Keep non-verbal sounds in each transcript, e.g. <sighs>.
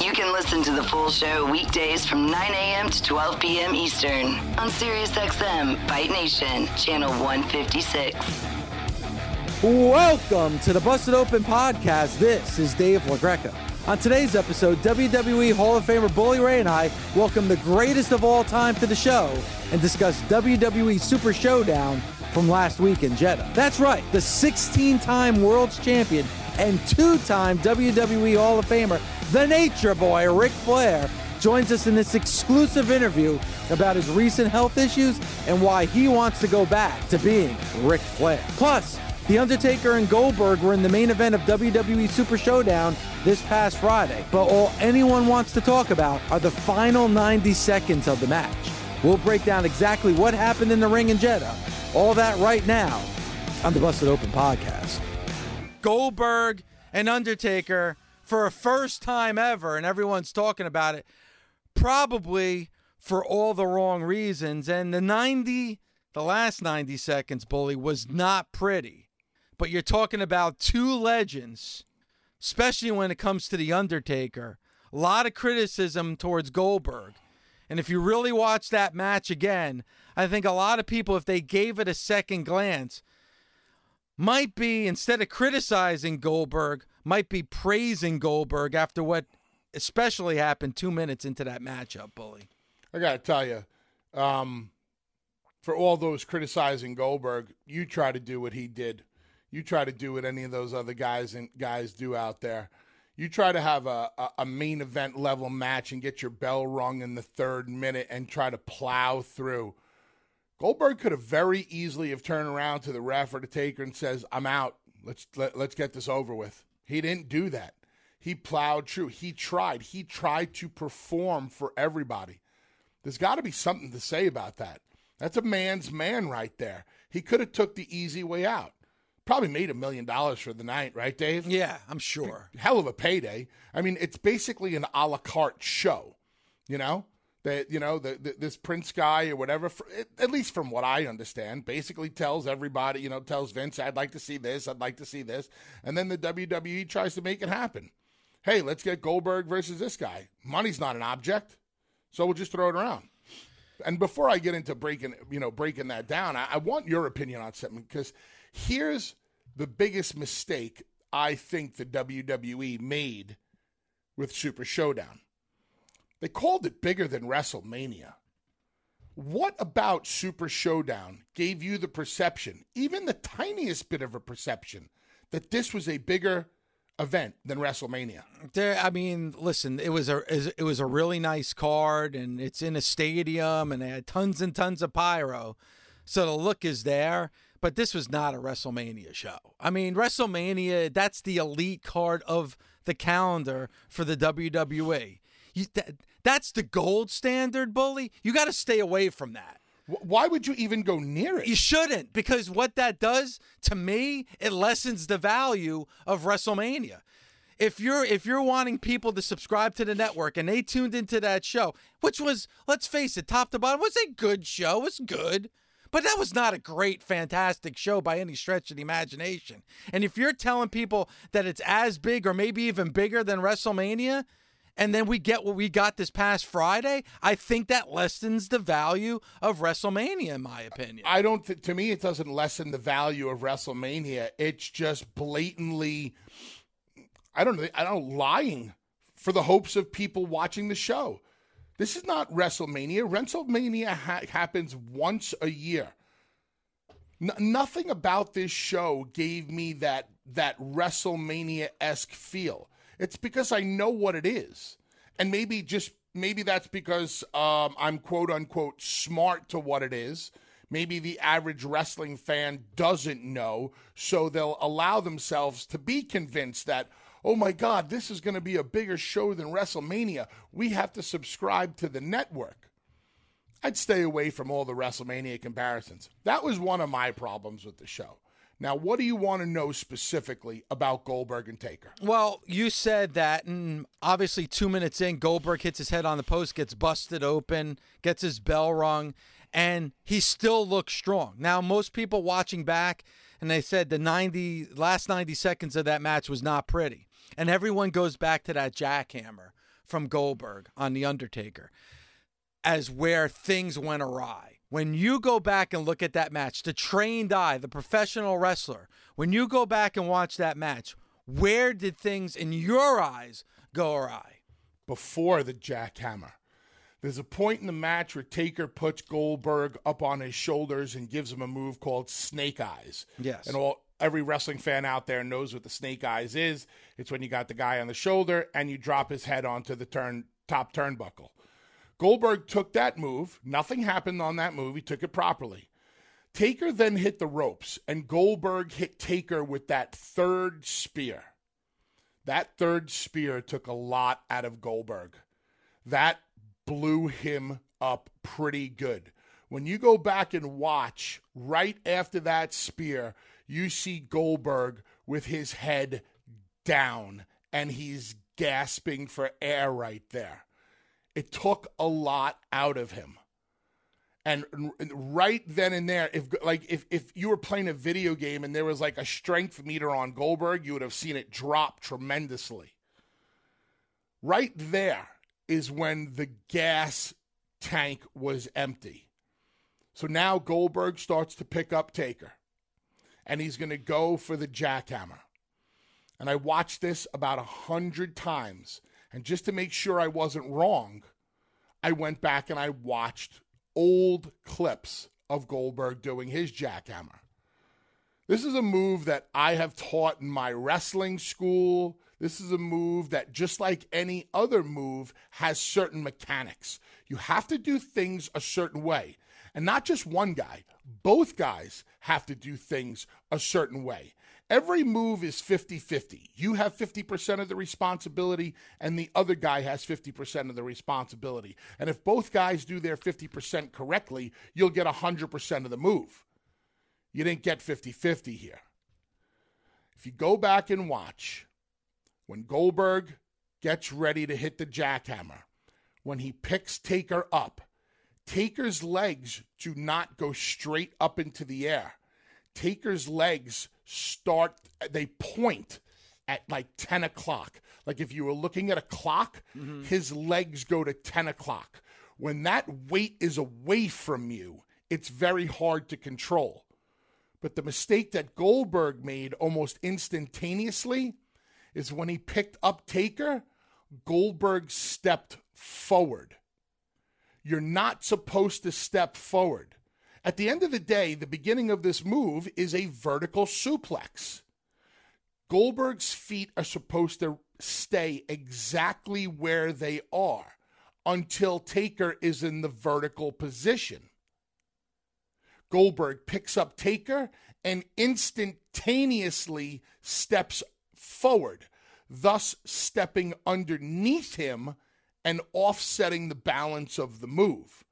You can listen to the full show weekdays from 9 a.m. to 12 p.m. Eastern on SiriusXM Fight Nation, channel 156. Welcome to the Busted Open Podcast. This is Dave LaGreca. On today's episode, WWE Hall of Famer Bully Ray and I welcome the greatest of all time to the show and discuss WWE Super Showdown from last week in Jeddah. That's right, the 16 time World's Champion and two time WWE Hall of Famer, the Nature Boy, Ric Flair, joins us in this exclusive interview about his recent health issues and why he wants to go back to being Ric Flair. Plus, The Undertaker and Goldberg were in the main event of WWE Super Showdown this past Friday, but all anyone wants to talk about are the final 90 seconds of the match. We'll break down exactly what happened in the ring in Jeddah. All that right now on the Busted Open podcast. Goldberg and Undertaker for a first time ever, and everyone's talking about it, probably for all the wrong reasons. And the 90, the last 90 seconds, Bully, was not pretty. But you're talking about two legends, especially when it comes to The Undertaker. A lot of criticism towards Goldberg. And if you really watch that match again, I think a lot of people, if they gave it a second glance, might be instead of criticizing Goldberg, might be praising Goldberg after what especially happened two minutes into that matchup, bully. I got to tell you, um, for all those criticizing Goldberg, you try to do what he did. You try to do what any of those other guys and guys do out there. You try to have a, a, a main event level match and get your bell rung in the third minute and try to plow through. Goldberg could have very easily have turned around to the ref or the taker and says, "I'm out. Let's let, let's get this over with." He didn't do that. He plowed through. He tried. He tried to perform for everybody. There's got to be something to say about that. That's a man's man right there. He could have took the easy way out. Probably made a million dollars for the night, right, Dave? Yeah, I'm sure. Hell of a payday. I mean, it's basically an a la carte show. You know that you know the, the, this Prince guy or whatever. At least from what I understand, basically tells everybody. You know, tells Vince, "I'd like to see this. I'd like to see this," and then the WWE tries to make it happen. Hey, let's get Goldberg versus this guy. Money's not an object, so we'll just throw it around. And before I get into breaking, you know, breaking that down, I, I want your opinion on something because here's the biggest mistake I think the WWE made with Super Showdown. They called it bigger than WrestleMania. What about Super Showdown gave you the perception, even the tiniest bit of a perception, that this was a bigger event than WrestleMania? There, I mean, listen, it was a it was a really nice card, and it's in a stadium, and they had tons and tons of pyro, so the look is there. But this was not a WrestleMania show. I mean, WrestleMania that's the elite card of the calendar for the WWE. You, that, that's the gold standard, bully. You got to stay away from that. Why would you even go near it? You shouldn't, because what that does to me, it lessens the value of WrestleMania. If you're if you're wanting people to subscribe to the network and they tuned into that show, which was let's face it, top to bottom was a good show, it was good. But that was not a great, fantastic show by any stretch of the imagination. And if you're telling people that it's as big or maybe even bigger than WrestleMania, and then we get what we got this past Friday, I think that lessens the value of WrestleMania, in my opinion. I don't. Th- to me, it doesn't lessen the value of WrestleMania. It's just blatantly, I don't know. I don't lying for the hopes of people watching the show. This is not WrestleMania. WrestleMania ha- happens once a year. N- nothing about this show gave me that that WrestleMania esque feel. It's because I know what it is, and maybe just maybe that's because um, I'm quote unquote smart to what it is. Maybe the average wrestling fan doesn't know, so they'll allow themselves to be convinced that, oh my God, this is going to be a bigger show than WrestleMania. We have to subscribe to the network. I'd stay away from all the WrestleMania comparisons. That was one of my problems with the show. Now, what do you want to know specifically about Goldberg and Taker? Well, you said that, and obviously, two minutes in, Goldberg hits his head on the post, gets busted open, gets his bell rung, and he still looks strong. Now, most people watching back, and they said the 90 last 90 seconds of that match was not pretty, and everyone goes back to that jackhammer from Goldberg on the Undertaker as where things went awry. When you go back and look at that match, the trained eye, the professional wrestler, when you go back and watch that match, where did things in your eyes go awry? Before the jackhammer. There's a point in the match where Taker puts Goldberg up on his shoulders and gives him a move called Snake Eyes. Yes. And all every wrestling fan out there knows what the Snake Eyes is. It's when you got the guy on the shoulder and you drop his head onto the turn top turnbuckle. Goldberg took that move. Nothing happened on that move. He took it properly. Taker then hit the ropes, and Goldberg hit Taker with that third spear. That third spear took a lot out of Goldberg. That blew him up pretty good. When you go back and watch right after that spear, you see Goldberg with his head down and he's gasping for air right there. It took a lot out of him. And right then and there, if like if if you were playing a video game and there was like a strength meter on Goldberg, you would have seen it drop tremendously. Right there is when the gas tank was empty. So now Goldberg starts to pick up Taker, and he's going to go for the jackhammer. And I watched this about a hundred times, and just to make sure I wasn't wrong, I went back and I watched old clips of Goldberg doing his jackhammer. This is a move that I have taught in my wrestling school. This is a move that, just like any other move, has certain mechanics. You have to do things a certain way. And not just one guy, both guys have to do things a certain way. Every move is 50 50. You have 50% of the responsibility, and the other guy has 50% of the responsibility. And if both guys do their 50% correctly, you'll get 100% of the move. You didn't get 50 50 here. If you go back and watch, when Goldberg gets ready to hit the jackhammer, when he picks Taker up, Taker's legs do not go straight up into the air. Taker's legs start, they point at like 10 o'clock. Like if you were looking at a clock, mm-hmm. his legs go to 10 o'clock. When that weight is away from you, it's very hard to control. But the mistake that Goldberg made almost instantaneously is when he picked up Taker, Goldberg stepped forward. You're not supposed to step forward. At the end of the day, the beginning of this move is a vertical suplex. Goldberg's feet are supposed to stay exactly where they are until Taker is in the vertical position. Goldberg picks up Taker and instantaneously steps forward, thus stepping underneath him and offsetting the balance of the move.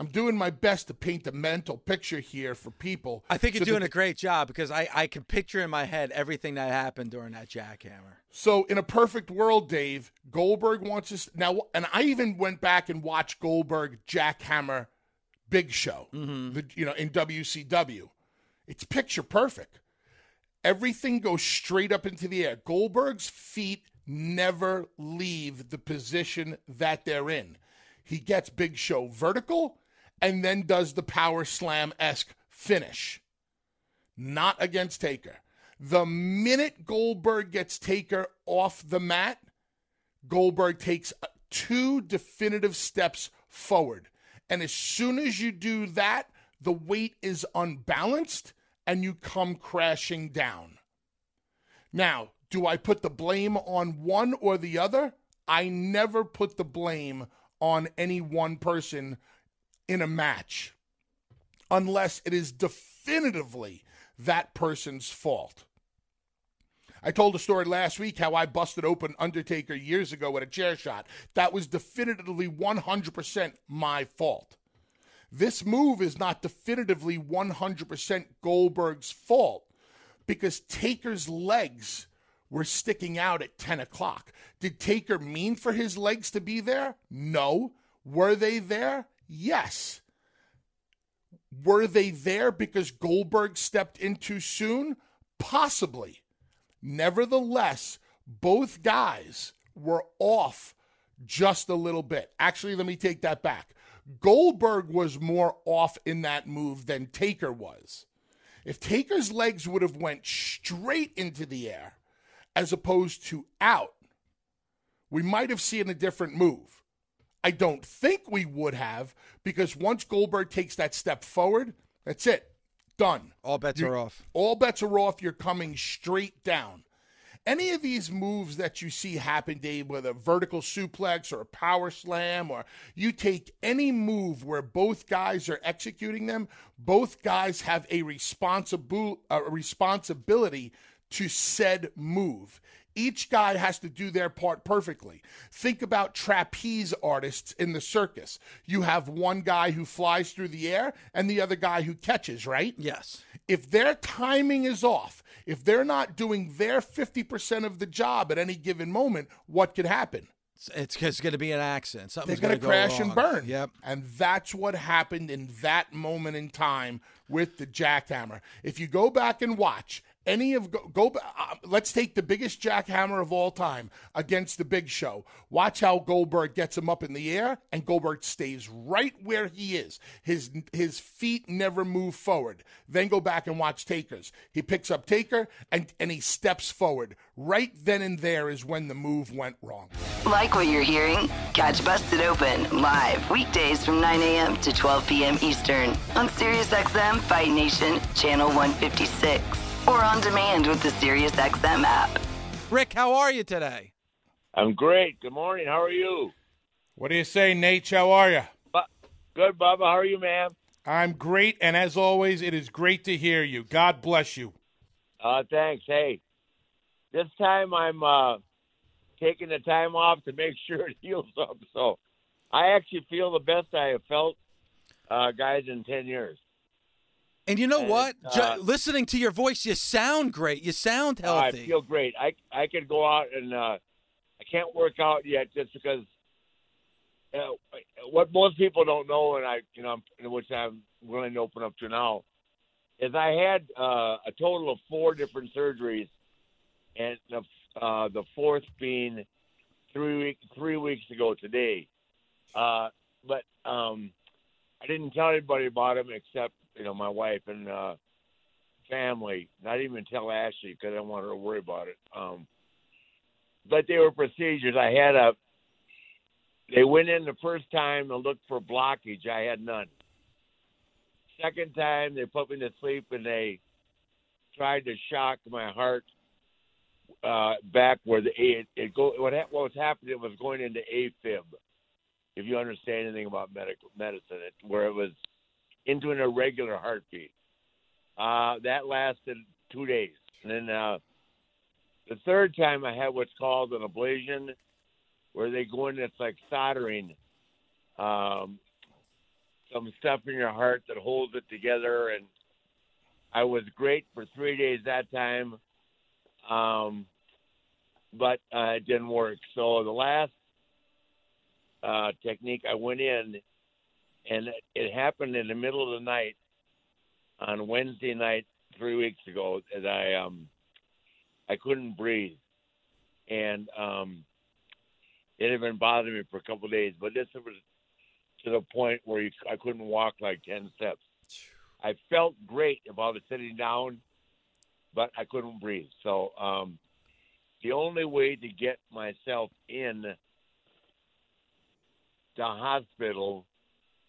I'm doing my best to paint a mental picture here for people. I think you're so doing a great job because I, I can picture in my head everything that happened during that jackhammer. So, in a perfect world, Dave, Goldberg wants us now, and I even went back and watched Goldberg jackhammer Big Show, mm-hmm. the, you know, in WCW. It's picture perfect. Everything goes straight up into the air. Goldberg's feet never leave the position that they're in. He gets Big Show vertical and then does the power slam esque finish. Not against Taker. The minute Goldberg gets Taker off the mat, Goldberg takes uh, two definitive steps forward. And as soon as you do that, the weight is unbalanced and you come crashing down. Now, do I put the blame on one or the other? I never put the blame on any one person in a match unless it is definitively that person's fault. I told a story last week how I busted open Undertaker years ago with a chair shot. That was definitively 100% my fault. This move is not definitively 100% Goldberg's fault because Taker's legs were sticking out at 10 o'clock. Did Taker mean for his legs to be there? No. Were they there? Yes. Were they there because Goldberg stepped in too soon? Possibly. Nevertheless, both guys were off just a little bit. Actually, let me take that back. Goldberg was more off in that move than Taker was. If Taker's legs would have went straight into the air as opposed to out, we might have seen a different move. I don't think we would have because once Goldberg takes that step forward, that's it. Done. All bets You're- are off. All bets are off. You're coming straight down. Any of these moves that you see happen, Dave, whether a vertical suplex or a power slam, or you take any move where both guys are executing them, both guys have a responsible a responsibility to said move. Each guy has to do their part perfectly. Think about trapeze artists in the circus. You have one guy who flies through the air and the other guy who catches, right? Yes. if their timing is off, if they're not doing their 50% of the job at any given moment, what could happen? It's, it's going to be an accident. They're Something's going to crash wrong. and burn. Yep. And that's what happened in that moment in time with the jackhammer. If you go back and watch any of go, go uh, let's take the biggest jackhammer of all time against the Big Show. Watch how Goldberg gets him up in the air, and Goldberg stays right where he is. His his feet never move forward. Then go back and watch Taker's. He picks up Taker and and he steps forward. Right then and there is when the move went wrong. Like what you're hearing? Catch Busted Open live weekdays from 9 a.m. to 12 p.m. Eastern on SiriusXM Fight Nation Channel 156 or on demand with the SiriusXM app. Rick, how are you today? I'm great. Good morning. How are you? What do you say, Naitch? How are you? Bu- Good, Bubba. How are you, ma'am? I'm great, and as always, it is great to hear you. God bless you. Uh, thanks. Hey, this time I'm uh, taking the time off to make <laughs> sure it heals up. So I actually feel the best I have felt, uh, guys, in 10 years. And you know And, what? Uh, listening to your voice, you sound great. You sound healthy. I feel great. I, I could go out and uh, I can't work out yet just because uh, what most people don't know, and I, you know, which I'm willing to open up to now, is I had uh, a total of four different surgeries, and the uh, the fourth being three week, three weeks ago today. Uh, but um, I didn't tell anybody about them except you know my wife and uh, family. Not even tell Ashley because I want her to worry about it. Um, but they were procedures. I had a. They went in the first time and looked for blockage. I had none. Second time they put me to sleep and they tried to shock my heart uh, back where the it, it go. What, hap- what was happening was going into AFib. If you understand anything about medical medicine, it, where it was into an irregular heartbeat. Uh, that lasted two days, and then uh, the third time I had what's called an ablation, where they go in. It's like soldering um, some stuff in your heart that holds it together, and I was great for three days that time, um, but uh, it didn't work. So the last uh, technique, I went in, and it, it happened in the middle of the night on Wednesday night three weeks ago that I um I couldn't breathe, and um it had been bothering me for a couple of days, but this was to the point where you, I couldn't walk like ten steps. I felt great about it sitting down, but I couldn't breathe. So, um, the only way to get myself in the hospital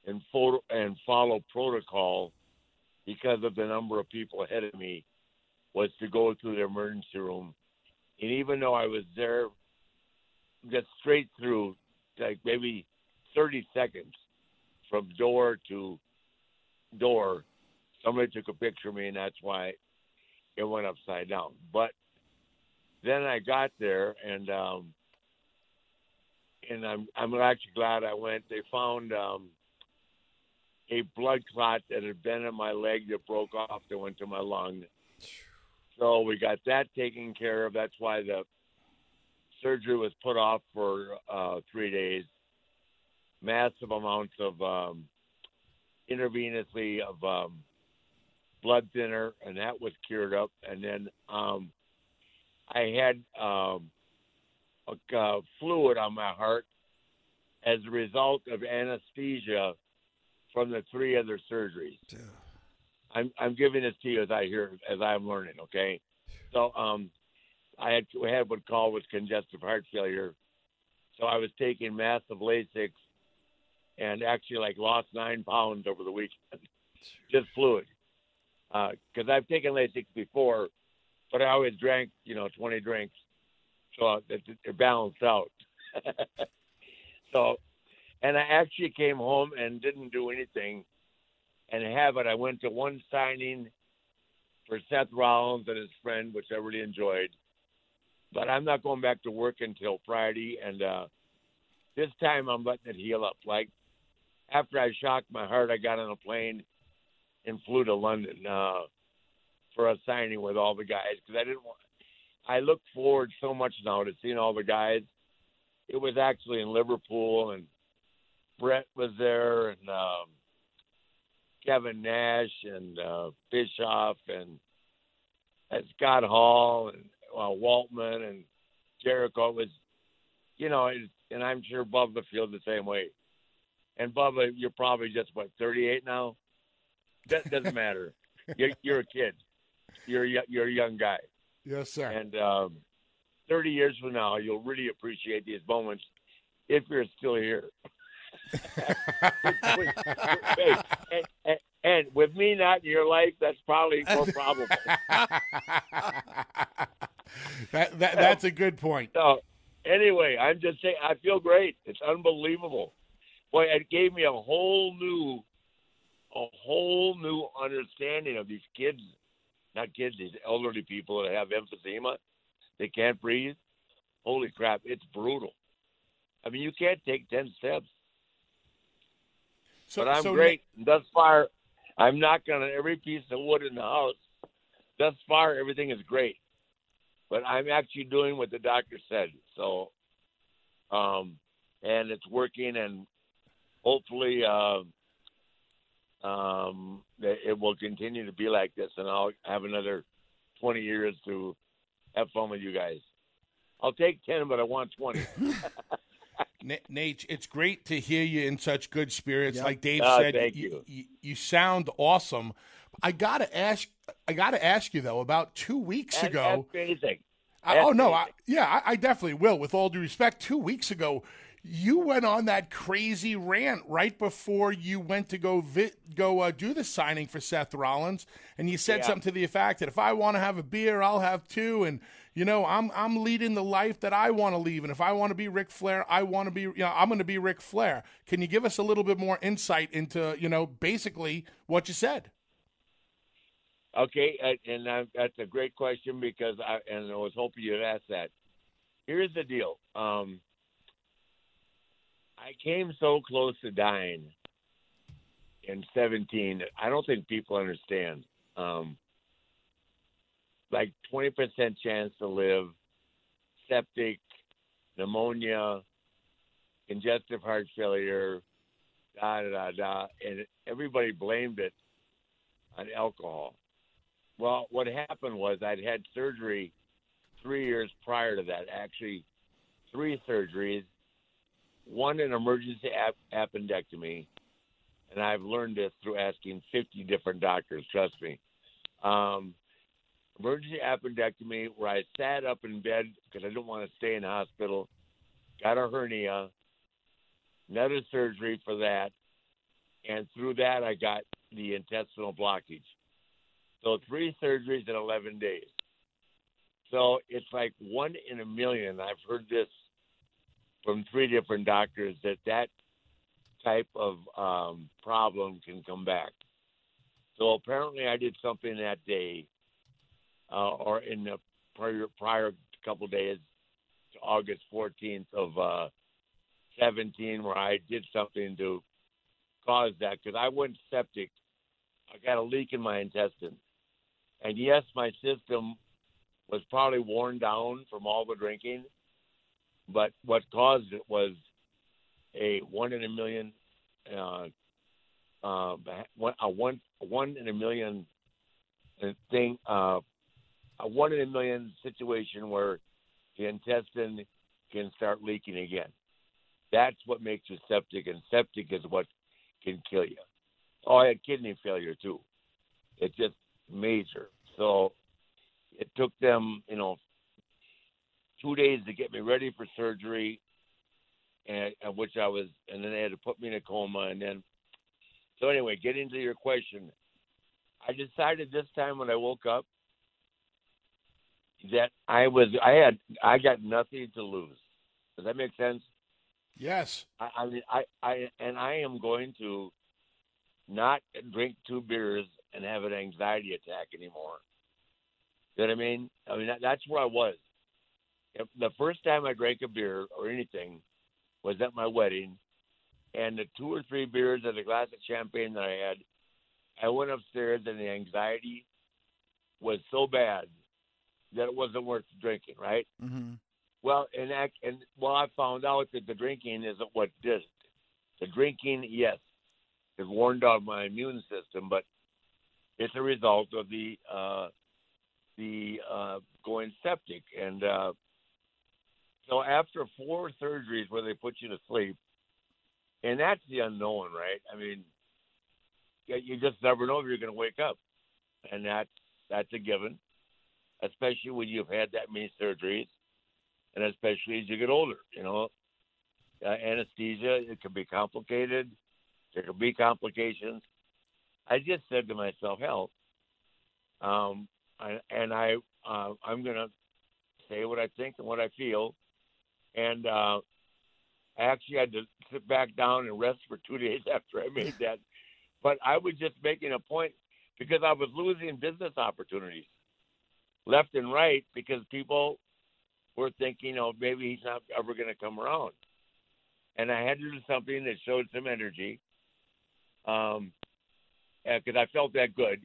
and photo and follow protocol because of the number of people ahead of me was to go to the emergency room. And even though I was there just straight through like maybe 30 seconds from door to door, somebody took a picture of me and that's why it went upside down. But then I got there and um and I'm I'm actually glad I went. They found um a blood clot that had been in my leg that broke off that went to my lung. So we got that taken care of. That's why the surgery was put off for uh, three days. Massive amounts of um, intravenously of um, blood thinner, and that was cured up. And then um, I had um, a uh, fluid on my heart as a result of anesthesia from the three other surgeries. I'm I'm giving this to you as I hear as I'm learning. Okay, so um, I had we had what called was congestive heart failure, so I was taking massive Lasix, and actually like lost nine pounds over the weekend, just fluid, because uh, I've taken Lasix before, but I always drank you know 20 drinks, so it, it balanced out. <laughs> so and I actually came home and didn't do anything. And have it, I went to one signing for Seth Rollins and his friend, which I really enjoyed. But I'm not going back to work until Friday, and uh, this time I'm letting it heal up. Like after I shocked my heart, I got on a plane and flew to London uh, for a signing with all the guys because I didn't want. I look forward so much now to seeing all the guys. It was actually in Liverpool, and Bret was there, and um, Kevin Nash, and uh, Bischoff, and, and Scott Hall, and uh, Waltman, and Jericho. It was, you know, it, and I'm sure Bubba feels the same way. And Bubba, you're probably just what 38 now. That doesn't matter. <laughs> you're, you're a kid. You're a, you're a young guy. Yes, sir. And um, 30 years from now, you'll really appreciate these moments if you're still here. And, and, and, with me not in your life, that's probably more probable. that, that that's a good point. So, anyway, I'm just saying, I feel great. It's unbelievable. Boy, it gave me a whole new, a whole new understanding of these kids, not kids, these elderly people that have emphysema, they can't breathe. Holy crap, it's brutal. I mean, you can't take ten steps. So, but I'm so great. Thus far, I'm knocking on every piece of wood in the house. Thus far, everything is great. But I'm actually doing what the doctor said. So, um, and it's working, and hopefully, uh, um, it will continue to be like this, and I'll have another 20 years to have fun with you guys. I'll take 10, but I want 20. <laughs> Naitch, it's great to hear you in such good spirits. Yep. Like Dave uh, said, you. You, you. sound awesome. I gotta ask. I gotta ask you though. About two weeks and, ago, amazing. I, oh no, I, yeah, I, I definitely will. With all due respect, two weeks ago, you went on that crazy rant right before you went to go vi- go uh, do the signing for Seth Rollins, and you said yeah. something to the effect that if I want to have a beer, I'll have two, and you know I'm I'm leading the life that I want to lead, and if I want to be Ric Flair, I want to be you know I'm going to be Ric Flair. Can you give us a little bit more insight into you know basically what you said? Okay, and that's a great question because I and I was hoping you'd ask that. Here's the deal. Um, I came so close to dying in 17. I don't think people understand. Um, like 20% chance to live, septic, pneumonia, congestive heart failure, da da da da, and everybody blamed it on alcohol. Well, what happened was I'd had surgery three years prior to that, actually three surgeries, one an emergency ap- appendectomy, and I've learned this through asking 50 different doctors. Trust me. Um, emergency appendectomy, where I sat up in bed because I didn't want to stay in the hospital, got a hernia, another surgery for that, and through that I got the intestinal blockage. So three surgeries in 11 days. So it's like one in a million. I've heard this from three different doctors that that type of um, problem can come back. So apparently, I did something that day, uh, or in the prior prior couple days to August 14th of uh, 17, where I did something to cause that because I went septic. I got a leak in my intestine, and yes, my system was probably worn down from all the drinking, but what caused it was a one in a million uh, uh, a one one in a million thing, uh, a one in a million situation where the intestine can start leaking again. That's what makes you septic, and septic is what can kill you. Oh, I had kidney failure too. It's just major. So it took them, you know, two days to get me ready for surgery, and which I was, and then they had to put me in a coma, and then. So anyway, getting to your question, I decided this time when I woke up that I was, I had, I got nothing to lose. Does that make sense? Yes. I, I mean, I, I, and I am going to not drink two beers and have an anxiety attack anymore. You know what I mean? I mean, that, that's where I was. If the first time I drank a beer or anything was at my wedding, and the two or three beers and a glass of champagne that I had, I went upstairs and the anxiety was so bad that it wasn't worth drinking, right? Mm-hmm. Well, and that, and well, I found out that the drinking isn't what did it. The drinking, yes, it worn down my immune system, but it's a result of the uh, the uh, going septic. And uh, so after four surgeries where they put you to sleep, and that's the unknown, right? I mean, you just never know if you're going to wake up, and that's that's a given, especially when you've had that many surgeries, and especially as you get older. You know, uh, anesthesia it can be complicated. There can be complications. I just said to myself, hell, um, I, and I uh, I'm gonna say what I think and what I feel, and uh, I actually had to sit back down and rest for two <laughs> days after I made that. But I was just making a point because I was losing business opportunities left and right because people were thinking, oh, maybe he's not ever going to come around. And I had to do something that showed some energy um, because I felt that good.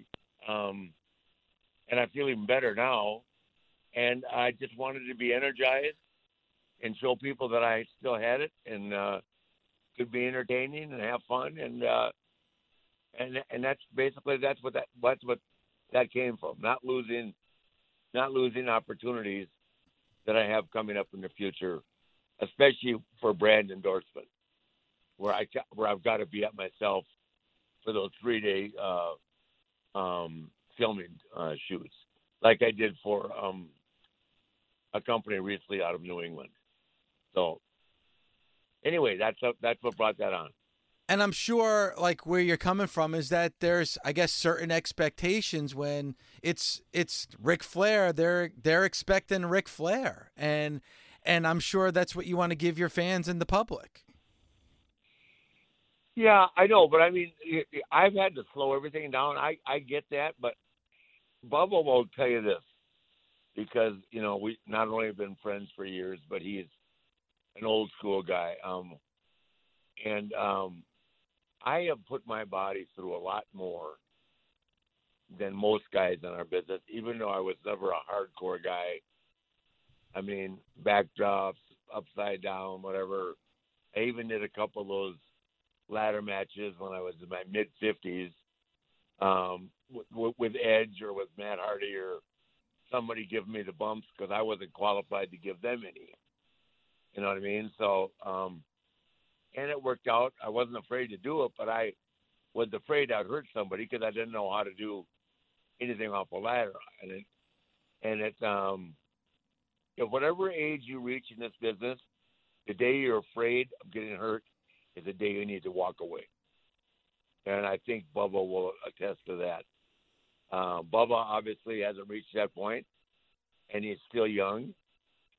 Um, and I feel even better now. And I just wanted to be energized and show people that I still had it and uh, could be entertaining and have fun and uh, and and that's basically that's what that that's what that came from. Not losing, not losing opportunities that I have coming up in the future, especially for brand endorsement, where I where I've got to be at myself for those three day uh, um, filming uh, shoots, like I did for um, a company recently out of New England. So, anyway, that's a, that's what brought that on. And I'm sure, like where you're coming from, is that there's, I guess, certain expectations when it's it's Ric Flair. They're they're expecting Ric Flair, and and I'm sure that's what you want to give your fans and the public. Yeah, I know, but I mean, I've had to slow everything down. I I get that, but Bubba will tell you this because you know we not only have been friends for years, but he's an old school guy. Um, and um, I have put my body through a lot more than most guys in our business, even though I was never a hardcore guy. I mean, backdrops, upside down, whatever. I even did a couple of those ladder matches when I was in my mid fifties, um, with, with Edge or with Matt Hardy or somebody giving me the bumps because I wasn't qualified to give them any. You know what I mean? So, um, and it worked out. I wasn't afraid to do it, but I was afraid I'd hurt somebody because I didn't know how to do anything off a ladder. And it, and it, um, at whatever age you reach in this business, the day you're afraid of getting hurt is the day you need to walk away. And I think Bubba will attest to that. Uh, Bubba obviously hasn't reached that point, and he's still young,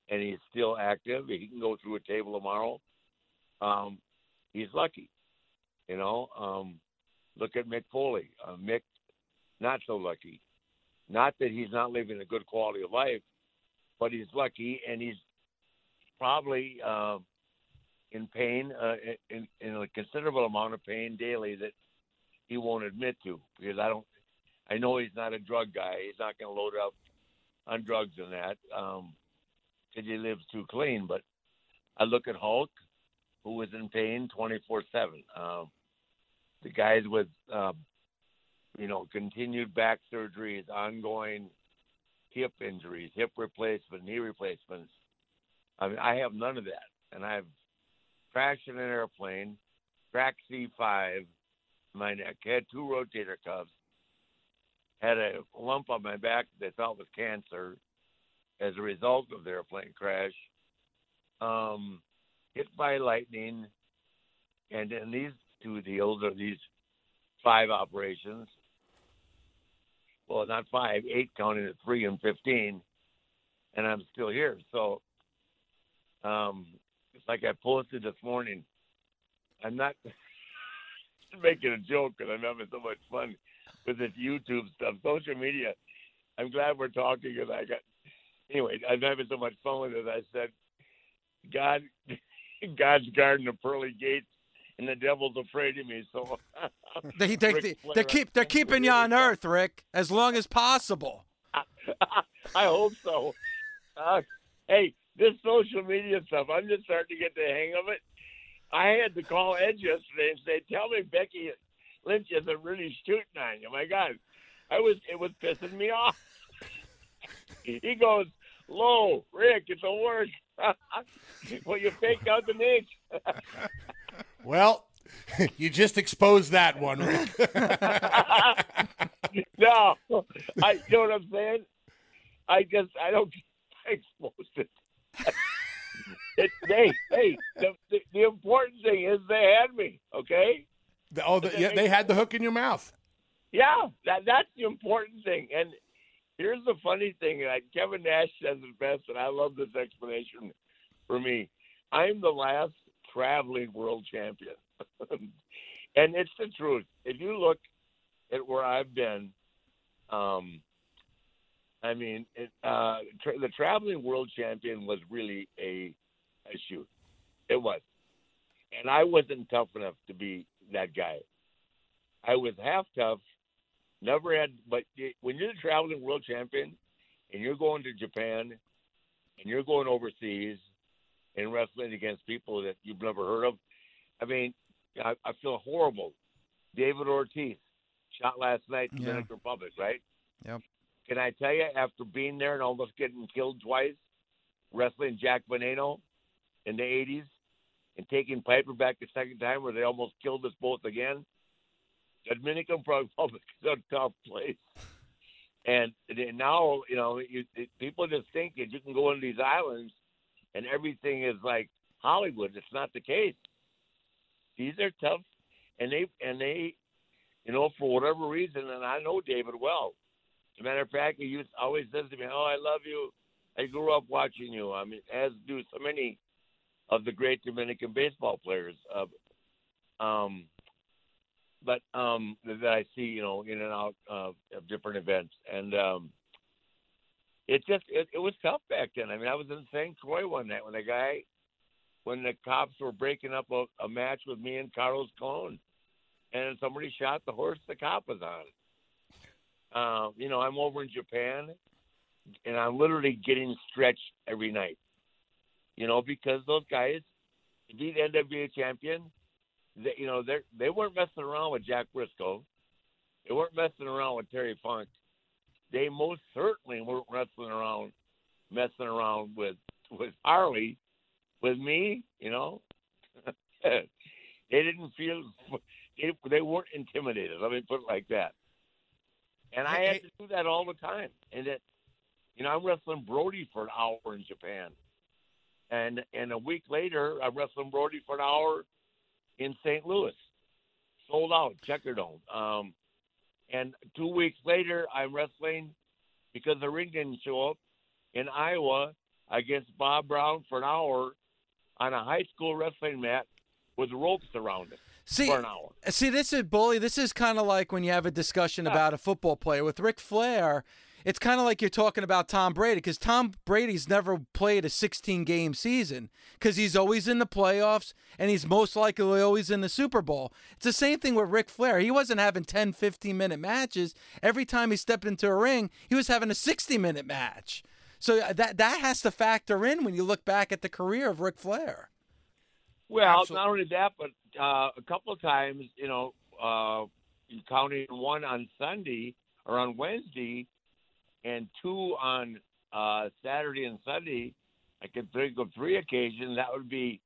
and he's still active. He can go through a table tomorrow. Um, he's lucky, you know. Um, look at Mick Foley. Uh, Mick, not so lucky. Not that he's not living a good quality of life, but he's lucky, and he's probably uh, in pain, uh, in, in a considerable amount of pain daily that he won't admit to because I don't I know he's not a drug guy. He's not going to load up on drugs and that because um, he lives too clean. But I look at Hulk, who was in pain 24 7. Um, the guys with, uh, you know, continued back surgeries, ongoing hip injuries, hip replacement, knee replacements. I mean, I have none of that. And I've crashed in an airplane, cracked C5 my neck, had two rotator cuffs, had a lump on my back that they thought was cancer as a result of the airplane crash. Um, hit by lightning, and in these two deals or these five operations, well, not five, eight counting at three and fifteen, and I'm still here. So, um, it's like I posted this morning. I'm not <laughs> making a joke because I'm having so much fun with this YouTube stuff, social media. I'm glad we're talking because I got anyway. I'm having so much fun with it. I said, God, <laughs> God's garden of pearly gates, and the devil's afraid of me. So <laughs> they, they, they, they keep they're keeping you on Earth, Rick, as long as possible. <laughs> I hope so. Uh, hey, this social media stuff, I'm just starting to get the hang of it. I had to call Ed yesterday and say, "Tell me Becky Lynch isn't really shooting on you." My God, I was it was pissing me off. he goes, "Low, Rick, it's a word." <laughs> well, you faked out the Naitch. <laughs> well, <laughs> you just exposed that one, Rick. no, I you know what I'm saying. I just I don't I exposed it. it hey hey the, the, the important thing is they had me okay. The, oh, the, yeah, they had the hook in your mouth. Yeah, that that's the important thing. And here's the funny thing: like Kevin Nash says it best, and I love this explanation. For me, I'm the last traveling world champion, <laughs> and it's the truth. If you look at where I've been, um, I mean, it, uh, tra- the traveling world champion was really a, a shoot. It was, and I wasn't tough enough to be that guy. I was half tough, never had. But when you're the traveling world champion, and you're going to Japan, and you're going overseas, and wrestling against people that you've never heard of, I mean, I, I feel horrible. David Ortiz shot last night in the Dominican Republic, right? Yep. Can I tell you, after being there and almost getting killed twice, wrestling Jack Veneno in the 80s and taking Piper back the second time where they almost killed us both again, Dominican Republic is a tough place. And now, you know, you, people just think that you can go into these islands and everything is like Hollywood. It's not the case. These are tough, and they and they, you know, for whatever reason, and I know David well. As a matter of fact, he used always says to me, "Oh, I love you. I grew up watching you." I mean, as do so many of the great Dominican baseball players. Of, um, but um, that I see, you know, in and out of, of different events, and um, it just it, it was tough back then. I mean, I was in St. Croix one night when the guy, when the cops were breaking up a, a match with me and Carlos Colon, and somebody shot the horse the cop was on. Uh, you know, I'm over in Japan, and I'm literally getting stretched every night. You know, because those guys, to be the NWA champion, they, you know, they they weren't messing around with Jack Brisco. They weren't messing around with Terry Funk. They most certainly weren't wrestling around, messing around with with Harley, with me. You know, <laughs> they didn't feel they, they weren't intimidated. Let me put it like that. And I had to do that all the time. And it, you know, I'm wrestling Brody for an hour in Japan, and and a week later, I'm wrestling Brody for an hour in St. Louis, sold out, Checkerdome. Um, and two weeks later, I'm wrestling because the ring didn't show up in Iowa against Bob Brown for an hour on a high school wrestling mat with ropes around it See, for an hour. see, this is bully. This is kind of like when you have a discussion Yeah. about a football player with Ric Flair. It's kind of like you're talking about Tom Brady because Tom Brady's never played a 16 game season because he's always in the playoffs and he's most likely always in the Super Bowl. It's the same thing with Ric Flair. He wasn't having 10, 15 minute matches. Every time he stepped into a ring, he was having a 60 minute match. So uh, that that has to factor in when you look back at the career of Ric Flair. Well, Absolutely. not only that, but uh, a couple of times, you know, uh, counting one on Sunday or on Wednesday, and two on uh, Saturday and Sunday. I could think of three occasions. That would be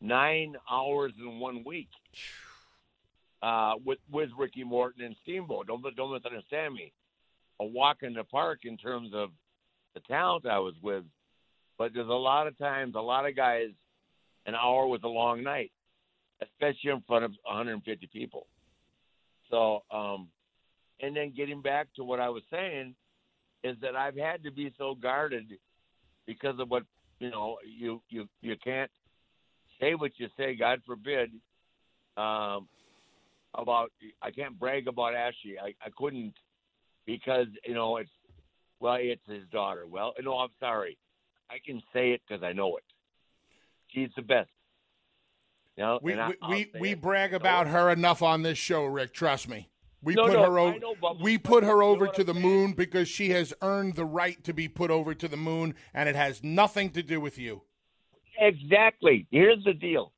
nine hours in one week <sighs> uh, with with Ricky Morton and Steamboat. Don't don't misunderstand me. A walk in the park in terms of the talent I was with, but there's a lot of times, a lot of guys an hour was a long night, especially in front of 150 people. So, um, and then getting back to what I was saying is that I've had to be so guarded because of what you know. You you you can't say what you say. God forbid. Um, about I can't brag about Ashley. I I couldn't because you know it's well it's his daughter. Well, no, I'm sorry. I can say it because I know it. She's the best. You know, We I, we we, we brag about her enough on this show, Rick. Trust me. We No, put no, her over. know, we put her over to the saying? moon because she has earned the right to be put over to the moon, and it has nothing to do with you. Exactly. Here's the deal,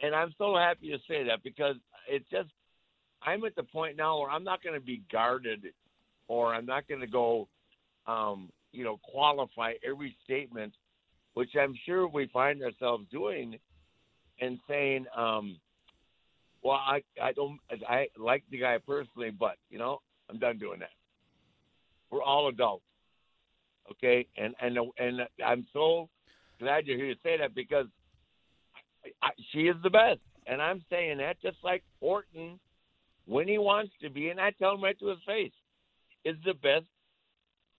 and I'm so happy to say that because it's just I'm at the point now where I'm not going to be guarded, or I'm not going to go, um, you know, qualify every statement, which I'm sure we find ourselves doing, and saying, um, well, I I don't I like the guy personally, but you know, I'm done doing that. We're all adults, okay, and and and I'm so glad you're here to say that because I, I, she is the best, and I'm saying that just like Orton, when he wants to be, and I tell him right to his face, is the best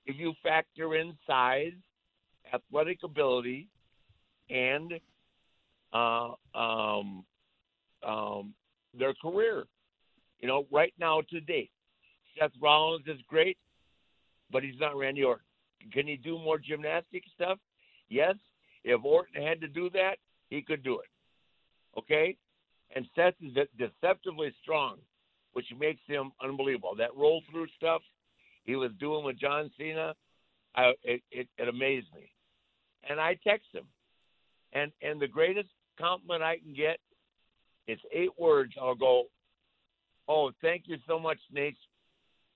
if you factor in size, athletic ability, and uh, um, um, their career. You know, right now today, Seth Rollins is great, but he's not Randy Orton. Can he do more gymnastic stuff? Yes. If Orton had to do that, he could do it. Okay? And Seth is deceptively strong, which makes him unbelievable. That roll through stuff he was doing with John Cena, I, it, it, it amazed me. And I text him. And and the greatest compliment I can get is eight words. I'll go, Oh, thank you so much, Naitch.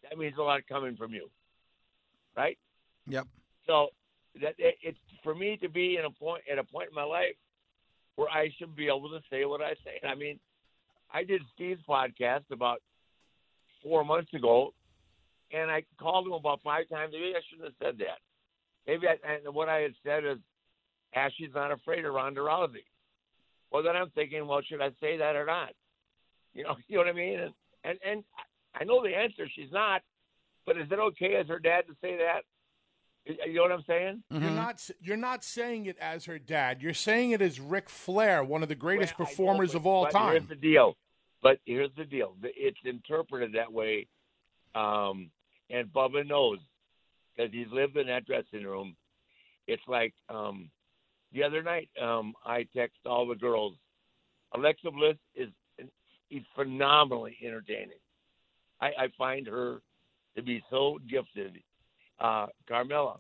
That means a lot coming from you. Right? Yep. So that it, it's for me to be in a point at a point in my life where I should be able to say what I say. I mean, I did Steve's podcast about four months ago, and I called him about five times. Maybe I shouldn't have said that. Maybe I, and what I had said is, Ashley's not afraid of Ronda Rousey. Well, then I'm thinking, well, should I say that or not? <laughs> You know, you know what I mean? And and and I know the answer. She's not. But is it okay as her dad to say that? You know what I'm saying? You're Mm-hmm. not. You're not saying it as her dad. You're saying it as Ric Flair, one of the greatest Well, I know, performers but- of all but time. Here's the deal. But here's the deal. It's interpreted that way, um, and Bubba knows because he's lived in that dressing room. It's like um, the other night. Um, I text all the girls. Alexa Bliss is is phenomenally entertaining. I, I find her to be so gifted. Uh, Carmella,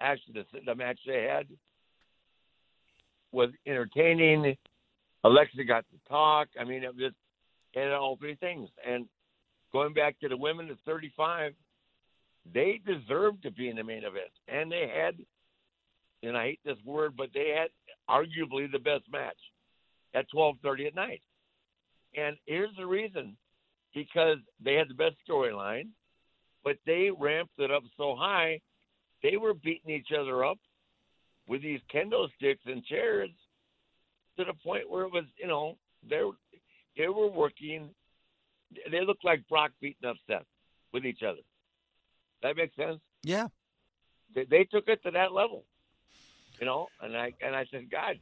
actually, the, the match they had was entertaining. Alexa got to talk. I mean, it was and all three things. And going back to the women at 35, they deserved to be in the main event, and they had. And I hate this word, but they had arguably the best match at 12:30 at night. And here's the reason: because they had the best storyline, but they ramped it up so high, they were beating each other up with these kendo sticks and chairs to the point where it was, you know, there they were working. They looked like Brock beating up Seth with each other. That makes sense. Yeah. They, they took it to that level, you know. And I and I said, God,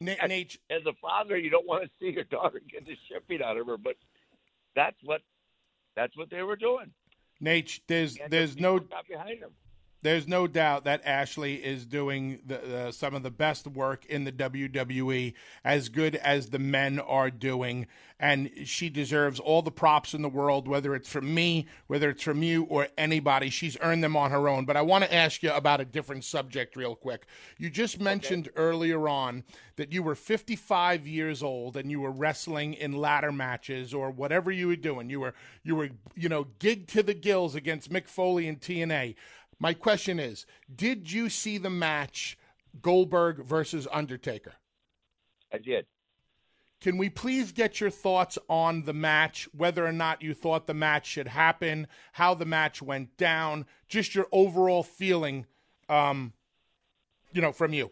Na- Naitch, as a father, you don't want to see your daughter get the shit beat out of her, but that's what that's what they were doing. Naitch, there's there's no behind them. There's no doubt that Ashley is doing the, uh, some of the best work in the WWE, as good as the men are doing, and she deserves all the props in the world, whether it's from me, whether it's from you, or anybody. She's earned them on her own. But I want to ask you about a different subject, real quick. You just mentioned earlier on that you were 55 years old and you were wrestling in ladder matches or whatever you were doing. You were you were you know gig to the gills against Mick Foley and TNA. My question is, did you see the match Goldberg versus Undertaker? I did. Can we please get your thoughts on the match, whether or not you thought the match should happen, how the match went down, just your overall feeling, um, you know, from you?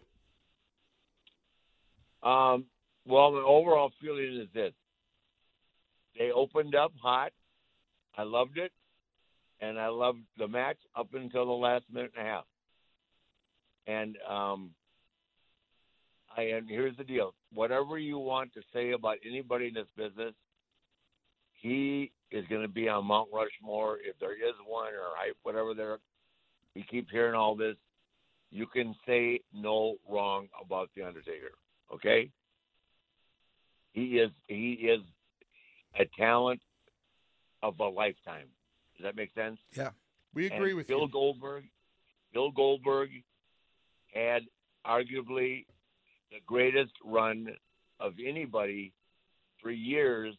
Um, well, the overall feeling is this: they opened up hot. I loved it, and I loved the match up until the last minute and a half. And um, I and here's the deal: whatever you want to say about anybody in this business, he is going to be on Mount Rushmore if there is one, or whatever there. We keep hearing all this. You can say no wrong about the Undertaker. Okay. He is he is a talent of a lifetime. Does that make sense? Yeah, we agree And with Bill you. Goldberg. Bill Goldberg had arguably the greatest run of anybody for years,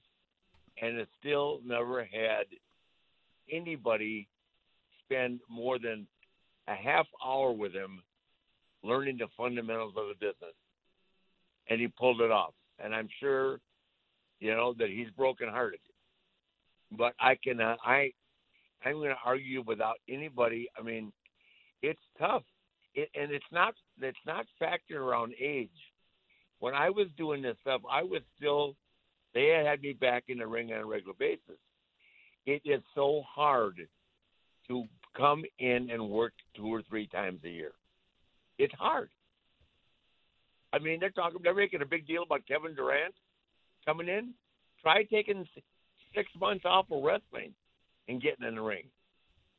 and has still never had anybody spend more than a half hour with him learning the fundamentals of the business. And he pulled it off. And I'm sure, you know, that he's brokenhearted. But I can, uh, I, I'm going to argue without anybody. I mean, it's tough, it, and it's not, it's not factored around age. When I was doing this stuff, I was still, they had had me back in the ring on a regular basis. It is so hard to come in and work two or three times a year. It's hard. I mean, they're talking, they're making a big deal about Kevin Durant coming in. Try taking six months off of wrestling and getting in the ring,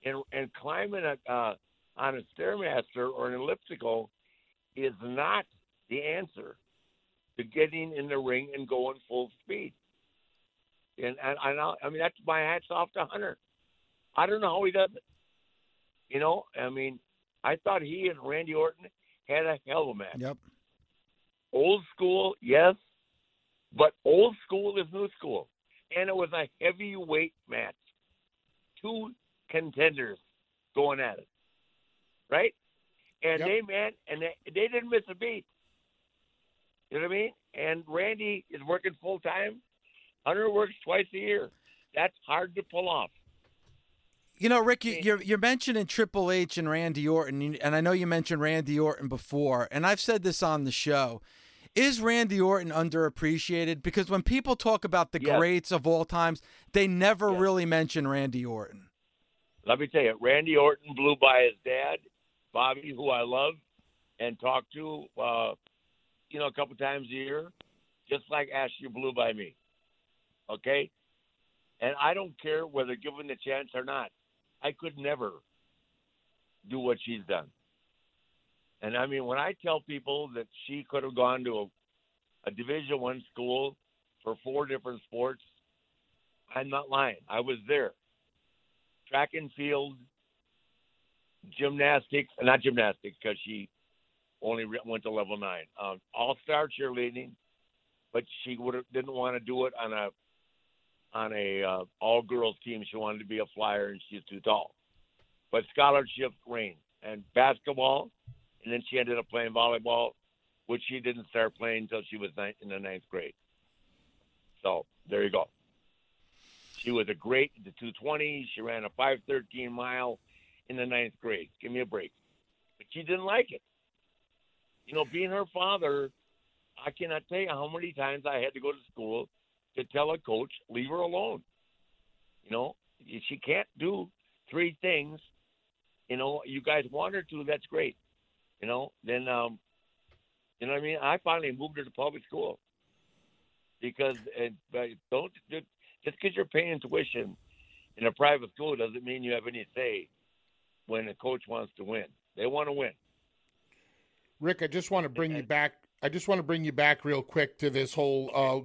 and and climbing a, uh, on a stairmaster or an elliptical is not the answer to getting in the ring and going full speed. And and I know, I mean, that's my hats off to Hunter. I don't know how he does it. You know, I mean, I thought he and Randy Orton had a hell of a match. Yep. Old school, yes, but old school is new school, and it was a heavyweight match. Two contenders going at it, right? And Yep. they man, and they, they didn't miss a beat. You know what I mean? And Randy is working full time. Hunter works twice a year. That's hard to pull off. You know, Rick, you- you're you're mentioning Triple H and Randy Orton, and- and I know you mentioned Randy Orton before, and I've said this on the show. Is Randy Orton underappreciated? Because when people talk about the Yes. greats of all times, they never Yes. really mention Randy Orton. Let me tell you, Randy Orton blew by his dad, Bobby, who I love and talk to, uh, you know, a couple times a year, just like Ashley blew by me. Okay? And I don't care whether given the chance or not. I could never do what she's done. And I mean, when I tell people that she could have gone to a, a Division One school for four different sports, I'm not lying. I was there track and field, gymnastics, not gymnastics because she only went to level nine. Um, All star cheerleading, but she would have didn't want to do it on a on a uh, all girls team. She wanted to be a flyer, and she's too tall. But scholarship reigned, and basketball, and then she ended up playing volleyball, which she didn't start playing until she was nine, in the ninth grade. So there you go. She was a great at the 220. She ran a 513 mile in the ninth grade. Give me a break. But she didn't like it. You know, being her father, I cannot tell you how many times I had to go to school to tell a coach, leave her alone. You know, she can't do three things. You know, you guys want her to, that's great. You know, then, um, you know what I mean? I finally moved to the public school because and, but don't just because you're paying tuition in a private school doesn't mean you have any say when a coach wants to win. They want to win. Rick, I just want to bring you back I just want to bring you back real quick to this whole uh,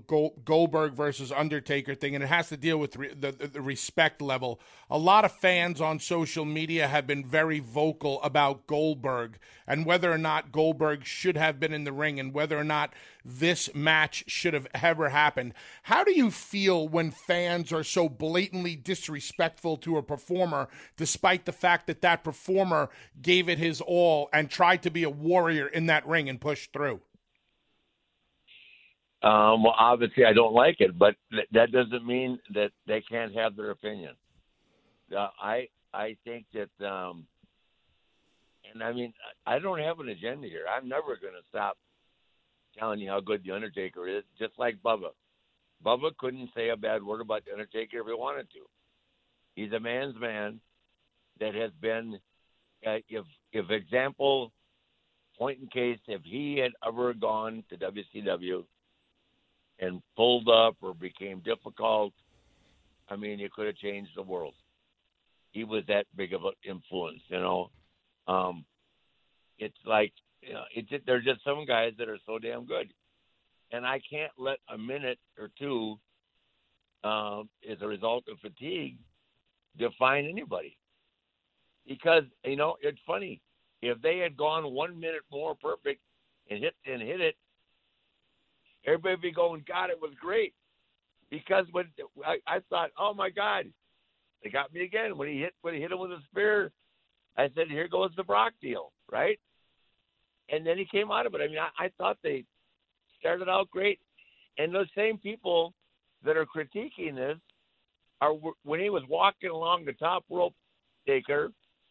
Goldberg versus Undertaker thing, and it has to deal with re- the, the respect level. A lot of fans on social media have been very vocal about Goldberg and whether or not Goldberg should have been in the ring and whether or not this match should have ever happened. How do you feel when fans are so blatantly disrespectful to a performer, despite the fact that that performer gave it his all and tried to be a warrior in that ring and pushed through? Um, well, obviously, I don't like it, but th- that doesn't mean that they can't have their opinion. Uh, I I think that, um, and I mean, I don't have an agenda here. I'm never going to stop telling you how good the Undertaker is, just like Bubba. Bubba couldn't say a bad word about the Undertaker if he wanted to. He's a man's man that has been, uh, if if example, point in case, if he had ever gone to WCW and pulled up or became difficult, I mean, it could have changed the world. He was that big of an influence, you know. Um, it's like you know, it's there's just some guys that are so damn good, and I can't let a minute or two, um, as a result of fatigue, define anybody. Because you know, it's funny if they had gone one minute more perfect and hit and hit it, everybody be going, God, it was great. Because when I, I thought, oh my God, they got me again. When he hit when he hit him with a spear, I said, here goes the Brock deal, right? And then he came out of it. I mean, I, I thought they started out great, and those same people that are critiquing this are when he was walking along the top rope, taker,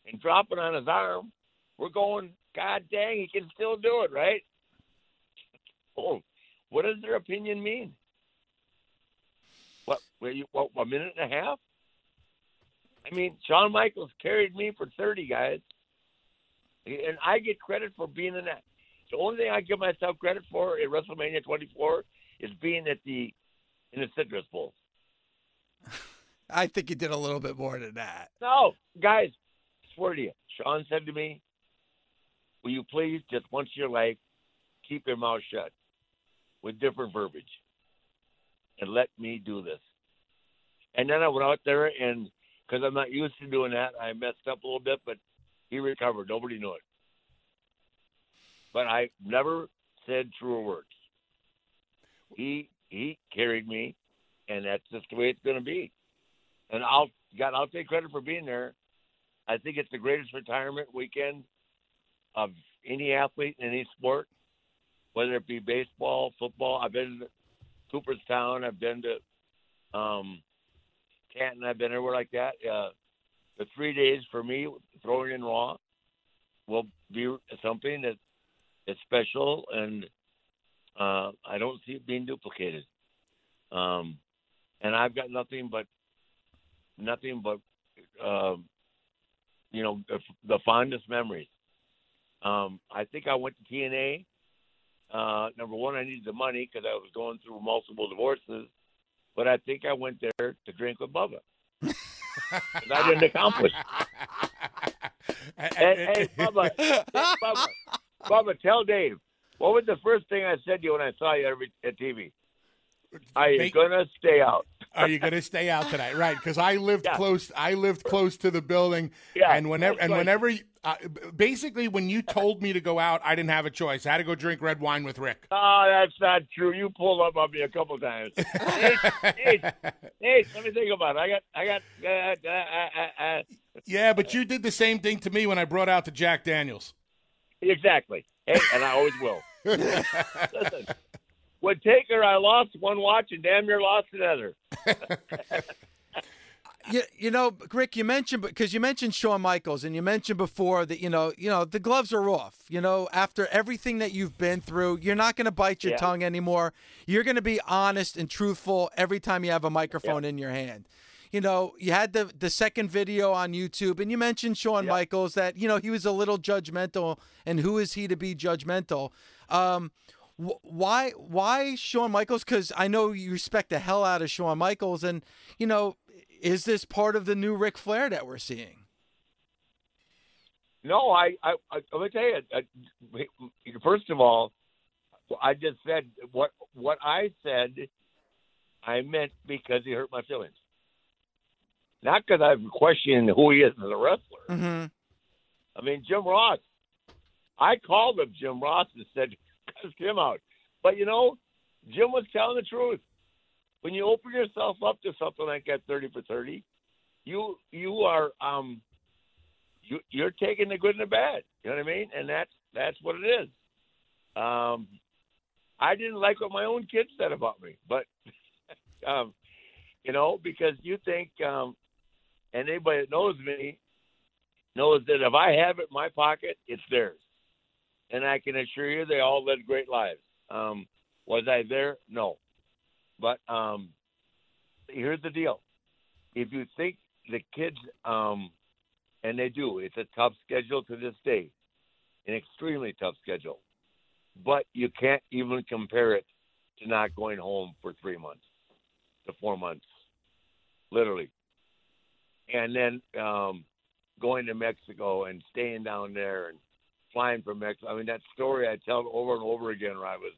and dropping on his arm, we're going, God dang, he can still do it, right? <laughs> Oh, what does their opinion mean? What, you, what, a minute and a half? I mean, Shawn Michaels carried me for 30 guys, and I get credit for being in that. The only thing I give myself credit for at WrestleMania 24 is being at the in the Citrus Bowl. <laughs> I think you did a little bit more than that. No, guys, I swear to you, Shawn said to me, "Will you please just once in your life keep your mouth shut?" With different verbiage and let me do this. And then I went out there and because I'm not used to doing that, I messed up a little bit, but he recovered. Nobody knew it. But I never said truer words. He he carried me, and that's just the way it's going to be. And I'll God, I'll take credit for being there. I think it's the greatest retirement weekend of any athlete in any sport whether it be baseball, football. I've been to Cooperstown. I've been to um, Canton. I've been everywhere like that. Uh, the three days for me, throwing in raw, will be something that is special, and uh, I don't see it being duplicated. Um, and I've got nothing but nothing but uh, you know the, the fondest memories. Um, I think I went to TNA uh, number one, I needed the money because I was going through multiple divorces, but I think I went there to drink with Bubba. <laughs> I didn't accomplish. <laughs> hey, hey, Bubba, hey, Bubba, Bubba, tell Dave what was the first thing I said to you when I saw you at TV? Are you Make, gonna stay out? Are you gonna stay out tonight? Right? Because I lived yeah. close. I lived close to the building. Yeah. And whenever and whenever, uh, basically, when you told me to go out, I didn't have a choice. I had to go drink red wine with Rick. Oh, that's not true. You pulled up on me a couple times. hey, hey, hey, let me think about it. I got, I got. Uh, uh, uh, uh yeah, but you did the same thing to me when I brought out the Jack Daniels. Exactly, hey, and I always will. <laughs> Listen, with Taker, I lost one watch and damn near lost another. <laughs> you, you know, Rick, you mentioned because you mentioned Shawn Michaels, and you mentioned before that you know, you know, the gloves are off. You know, after everything that you've been through, you're not going to bite your Yeah. tongue anymore. You're going to be honest and truthful every time you have a microphone in your hand. You know, you had the the second video on YouTube, and you mentioned Shawn Yeah. Michaels that you know he was a little judgmental, and who is he to be judgmental? Um, why why Shawn Michaels? Because I know you respect the hell out of Shawn Michaels, and you know, is this part of the new Ric Flair that we're seeing? No, I, I, I let me tell you. I, first of all, I just said what what I said. I meant because he hurt my feelings, not because I'm questioning who he is as a wrestler. Mm-hmm. I mean, Jim Ross. I called him Jim Ross and said, "Cuss him out." But you know, Jim was telling the truth. When you open yourself up to something like that, thirty for thirty, you you are um you you're taking the good and the bad. You know what I mean? And that's that's what it is. Um, I didn't like what my own kids said about me, but <laughs> um, you know, because you think, um, and anybody that knows me knows that if I have it in my pocket, it's theirs, and I can assure you they all led great lives. Um, was I there? No, but um, here's the deal: if you think the kids um, and they do. It's a tough schedule to this day, an extremely tough schedule. But you can't even compare it to not going home for three months to four months, literally. And then um, going to Mexico and staying down there and flying from Mexico. I mean, that story I tell over and over again where I was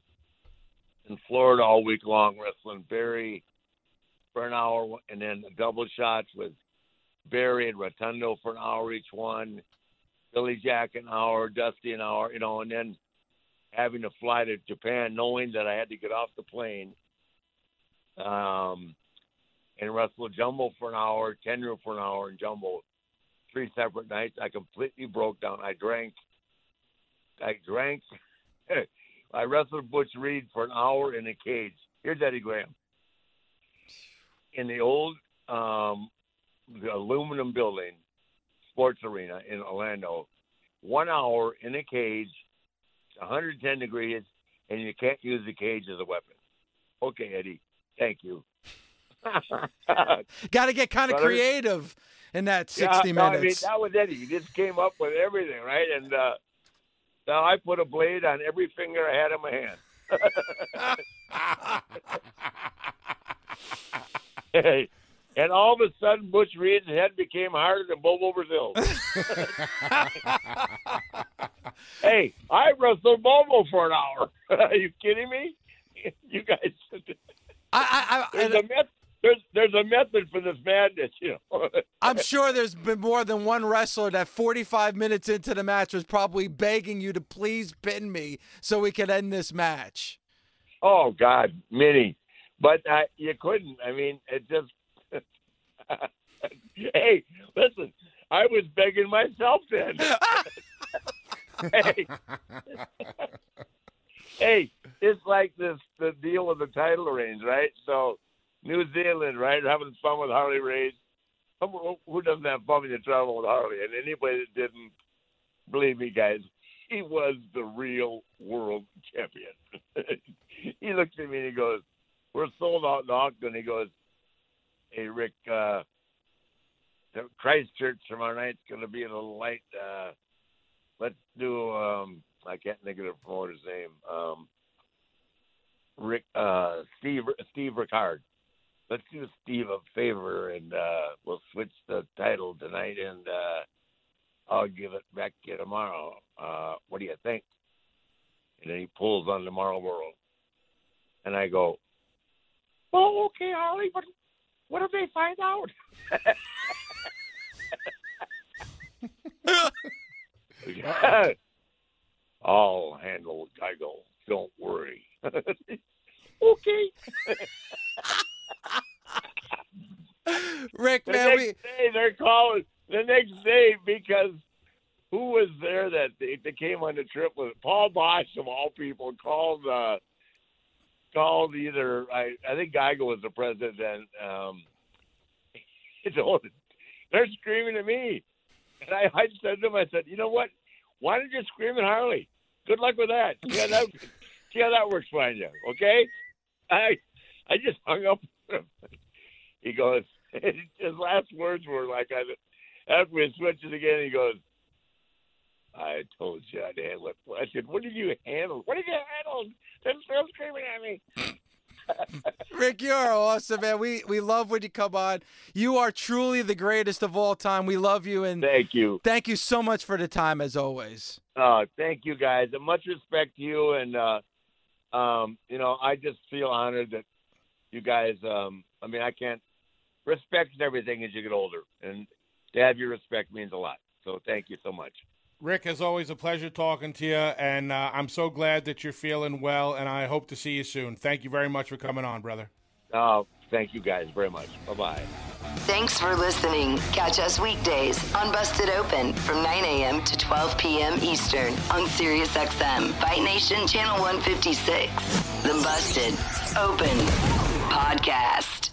in Florida all week long wrestling Barry for an hour and then double shots with Barry and Rotundo for an hour each one, Billy Jack an hour, Dusty an hour, you know, and then having to fly to Japan knowing that I had to get off the plane um, and wrestle Jumbo for an hour, Tenryu for an hour, and Jumbo three separate nights. I completely broke down. I drank. I drank. <laughs> I wrestled Butch Reed for an hour in a cage. Here's Eddie Graham. In the old um, the aluminum building, sports arena in Orlando, one hour in a cage, 110 degrees, and you can't use the cage as a weapon. Okay, Eddie. Thank you. <laughs> Got to get kind of creative in that 60 Yeah, 60 no, I mean, minutes. that was Eddie. He just came up with everything, right? And uh, so I put a blade on every finger I had in my hand. Hey, <laughs> <laughs> and all of a sudden, Butch Reed's head became harder than Bobo Brazil's. <laughs> hey, I wrestled Bobo for an hour. Are you kidding me? You guys, I, I, I, a method. There's there's a method for this madness, you know. <laughs> I'm sure there's been more than one wrestler that 45 minutes into the match was probably begging you to please pin me so we could end this match. Oh God, many, but uh, you couldn't. I mean, it just. <laughs> hey, listen, I was begging myself then. <laughs> hey, hey, it's like this the deal with the title range, right? So, New Zealand, right, having fun with Harley Race. Who doesn't have fun when you travel with Harley? And anybody that didn't, believe me, guys, he was the real world champion. <laughs> he looks at me and he goes, "We're sold out in Ogden." He goes, "Hey Rick, uh, Christchurch tomorrow night's going to be a light. Uh, let's do. Um, I can't think of the promoter's name. Um, Rick, uh, Steve, Steve Rickard. Let's do Steve a favor and uh, we'll switch the title tonight and." Uh, I'll give it back to you tomorrow. Uh, what do you think? And then he pulls on Tomorrow World. And I go, Oh, okay, Harley, but what if they find out? <laughs> I'll handle Geigel. Don't worry. <laughs> okay. <laughs> Rick, The man, next we day they're calling. The next day because who was there that they, they came on the trip with Paul Boesch of all people called uh, called either I I think Geigel was the president. Um, <laughs> told them, they're screaming at me. And I, I said to them, I said, you know what? Why don't you scream at Harley? Good luck with that. See how that, <laughs> see how that works for you, okay? I I just hung up. he goes, <laughs> his last words were like, I, after he switches again, he goes, I told you I'd handle it. I said, what did you handle? What did you handle? They're still screaming at me. <laughs> Rick, you're awesome, man. We we love when you come on. You are truly the greatest of all time. We love you and thank you. Thank you so much for the time as always. Uh, thank you guys. And much respect to you and uh, um, you know, I just feel honored that you guys um I mean I can't respect everything as you get older and to have your respect means a lot. So thank you so much. Rick, as always, a pleasure talking to you, and uh, I'm so glad that you're feeling well, and I hope to see you soon. Thank you very much for coming on, brother. Oh, thank you guys very much. Bye bye. Thanks for listening. Catch us weekdays on Busted Open from 9 a.m. to 12 p.m. Eastern on SiriusXM, Fight Nation Channel 156. The Busted Open Podcast.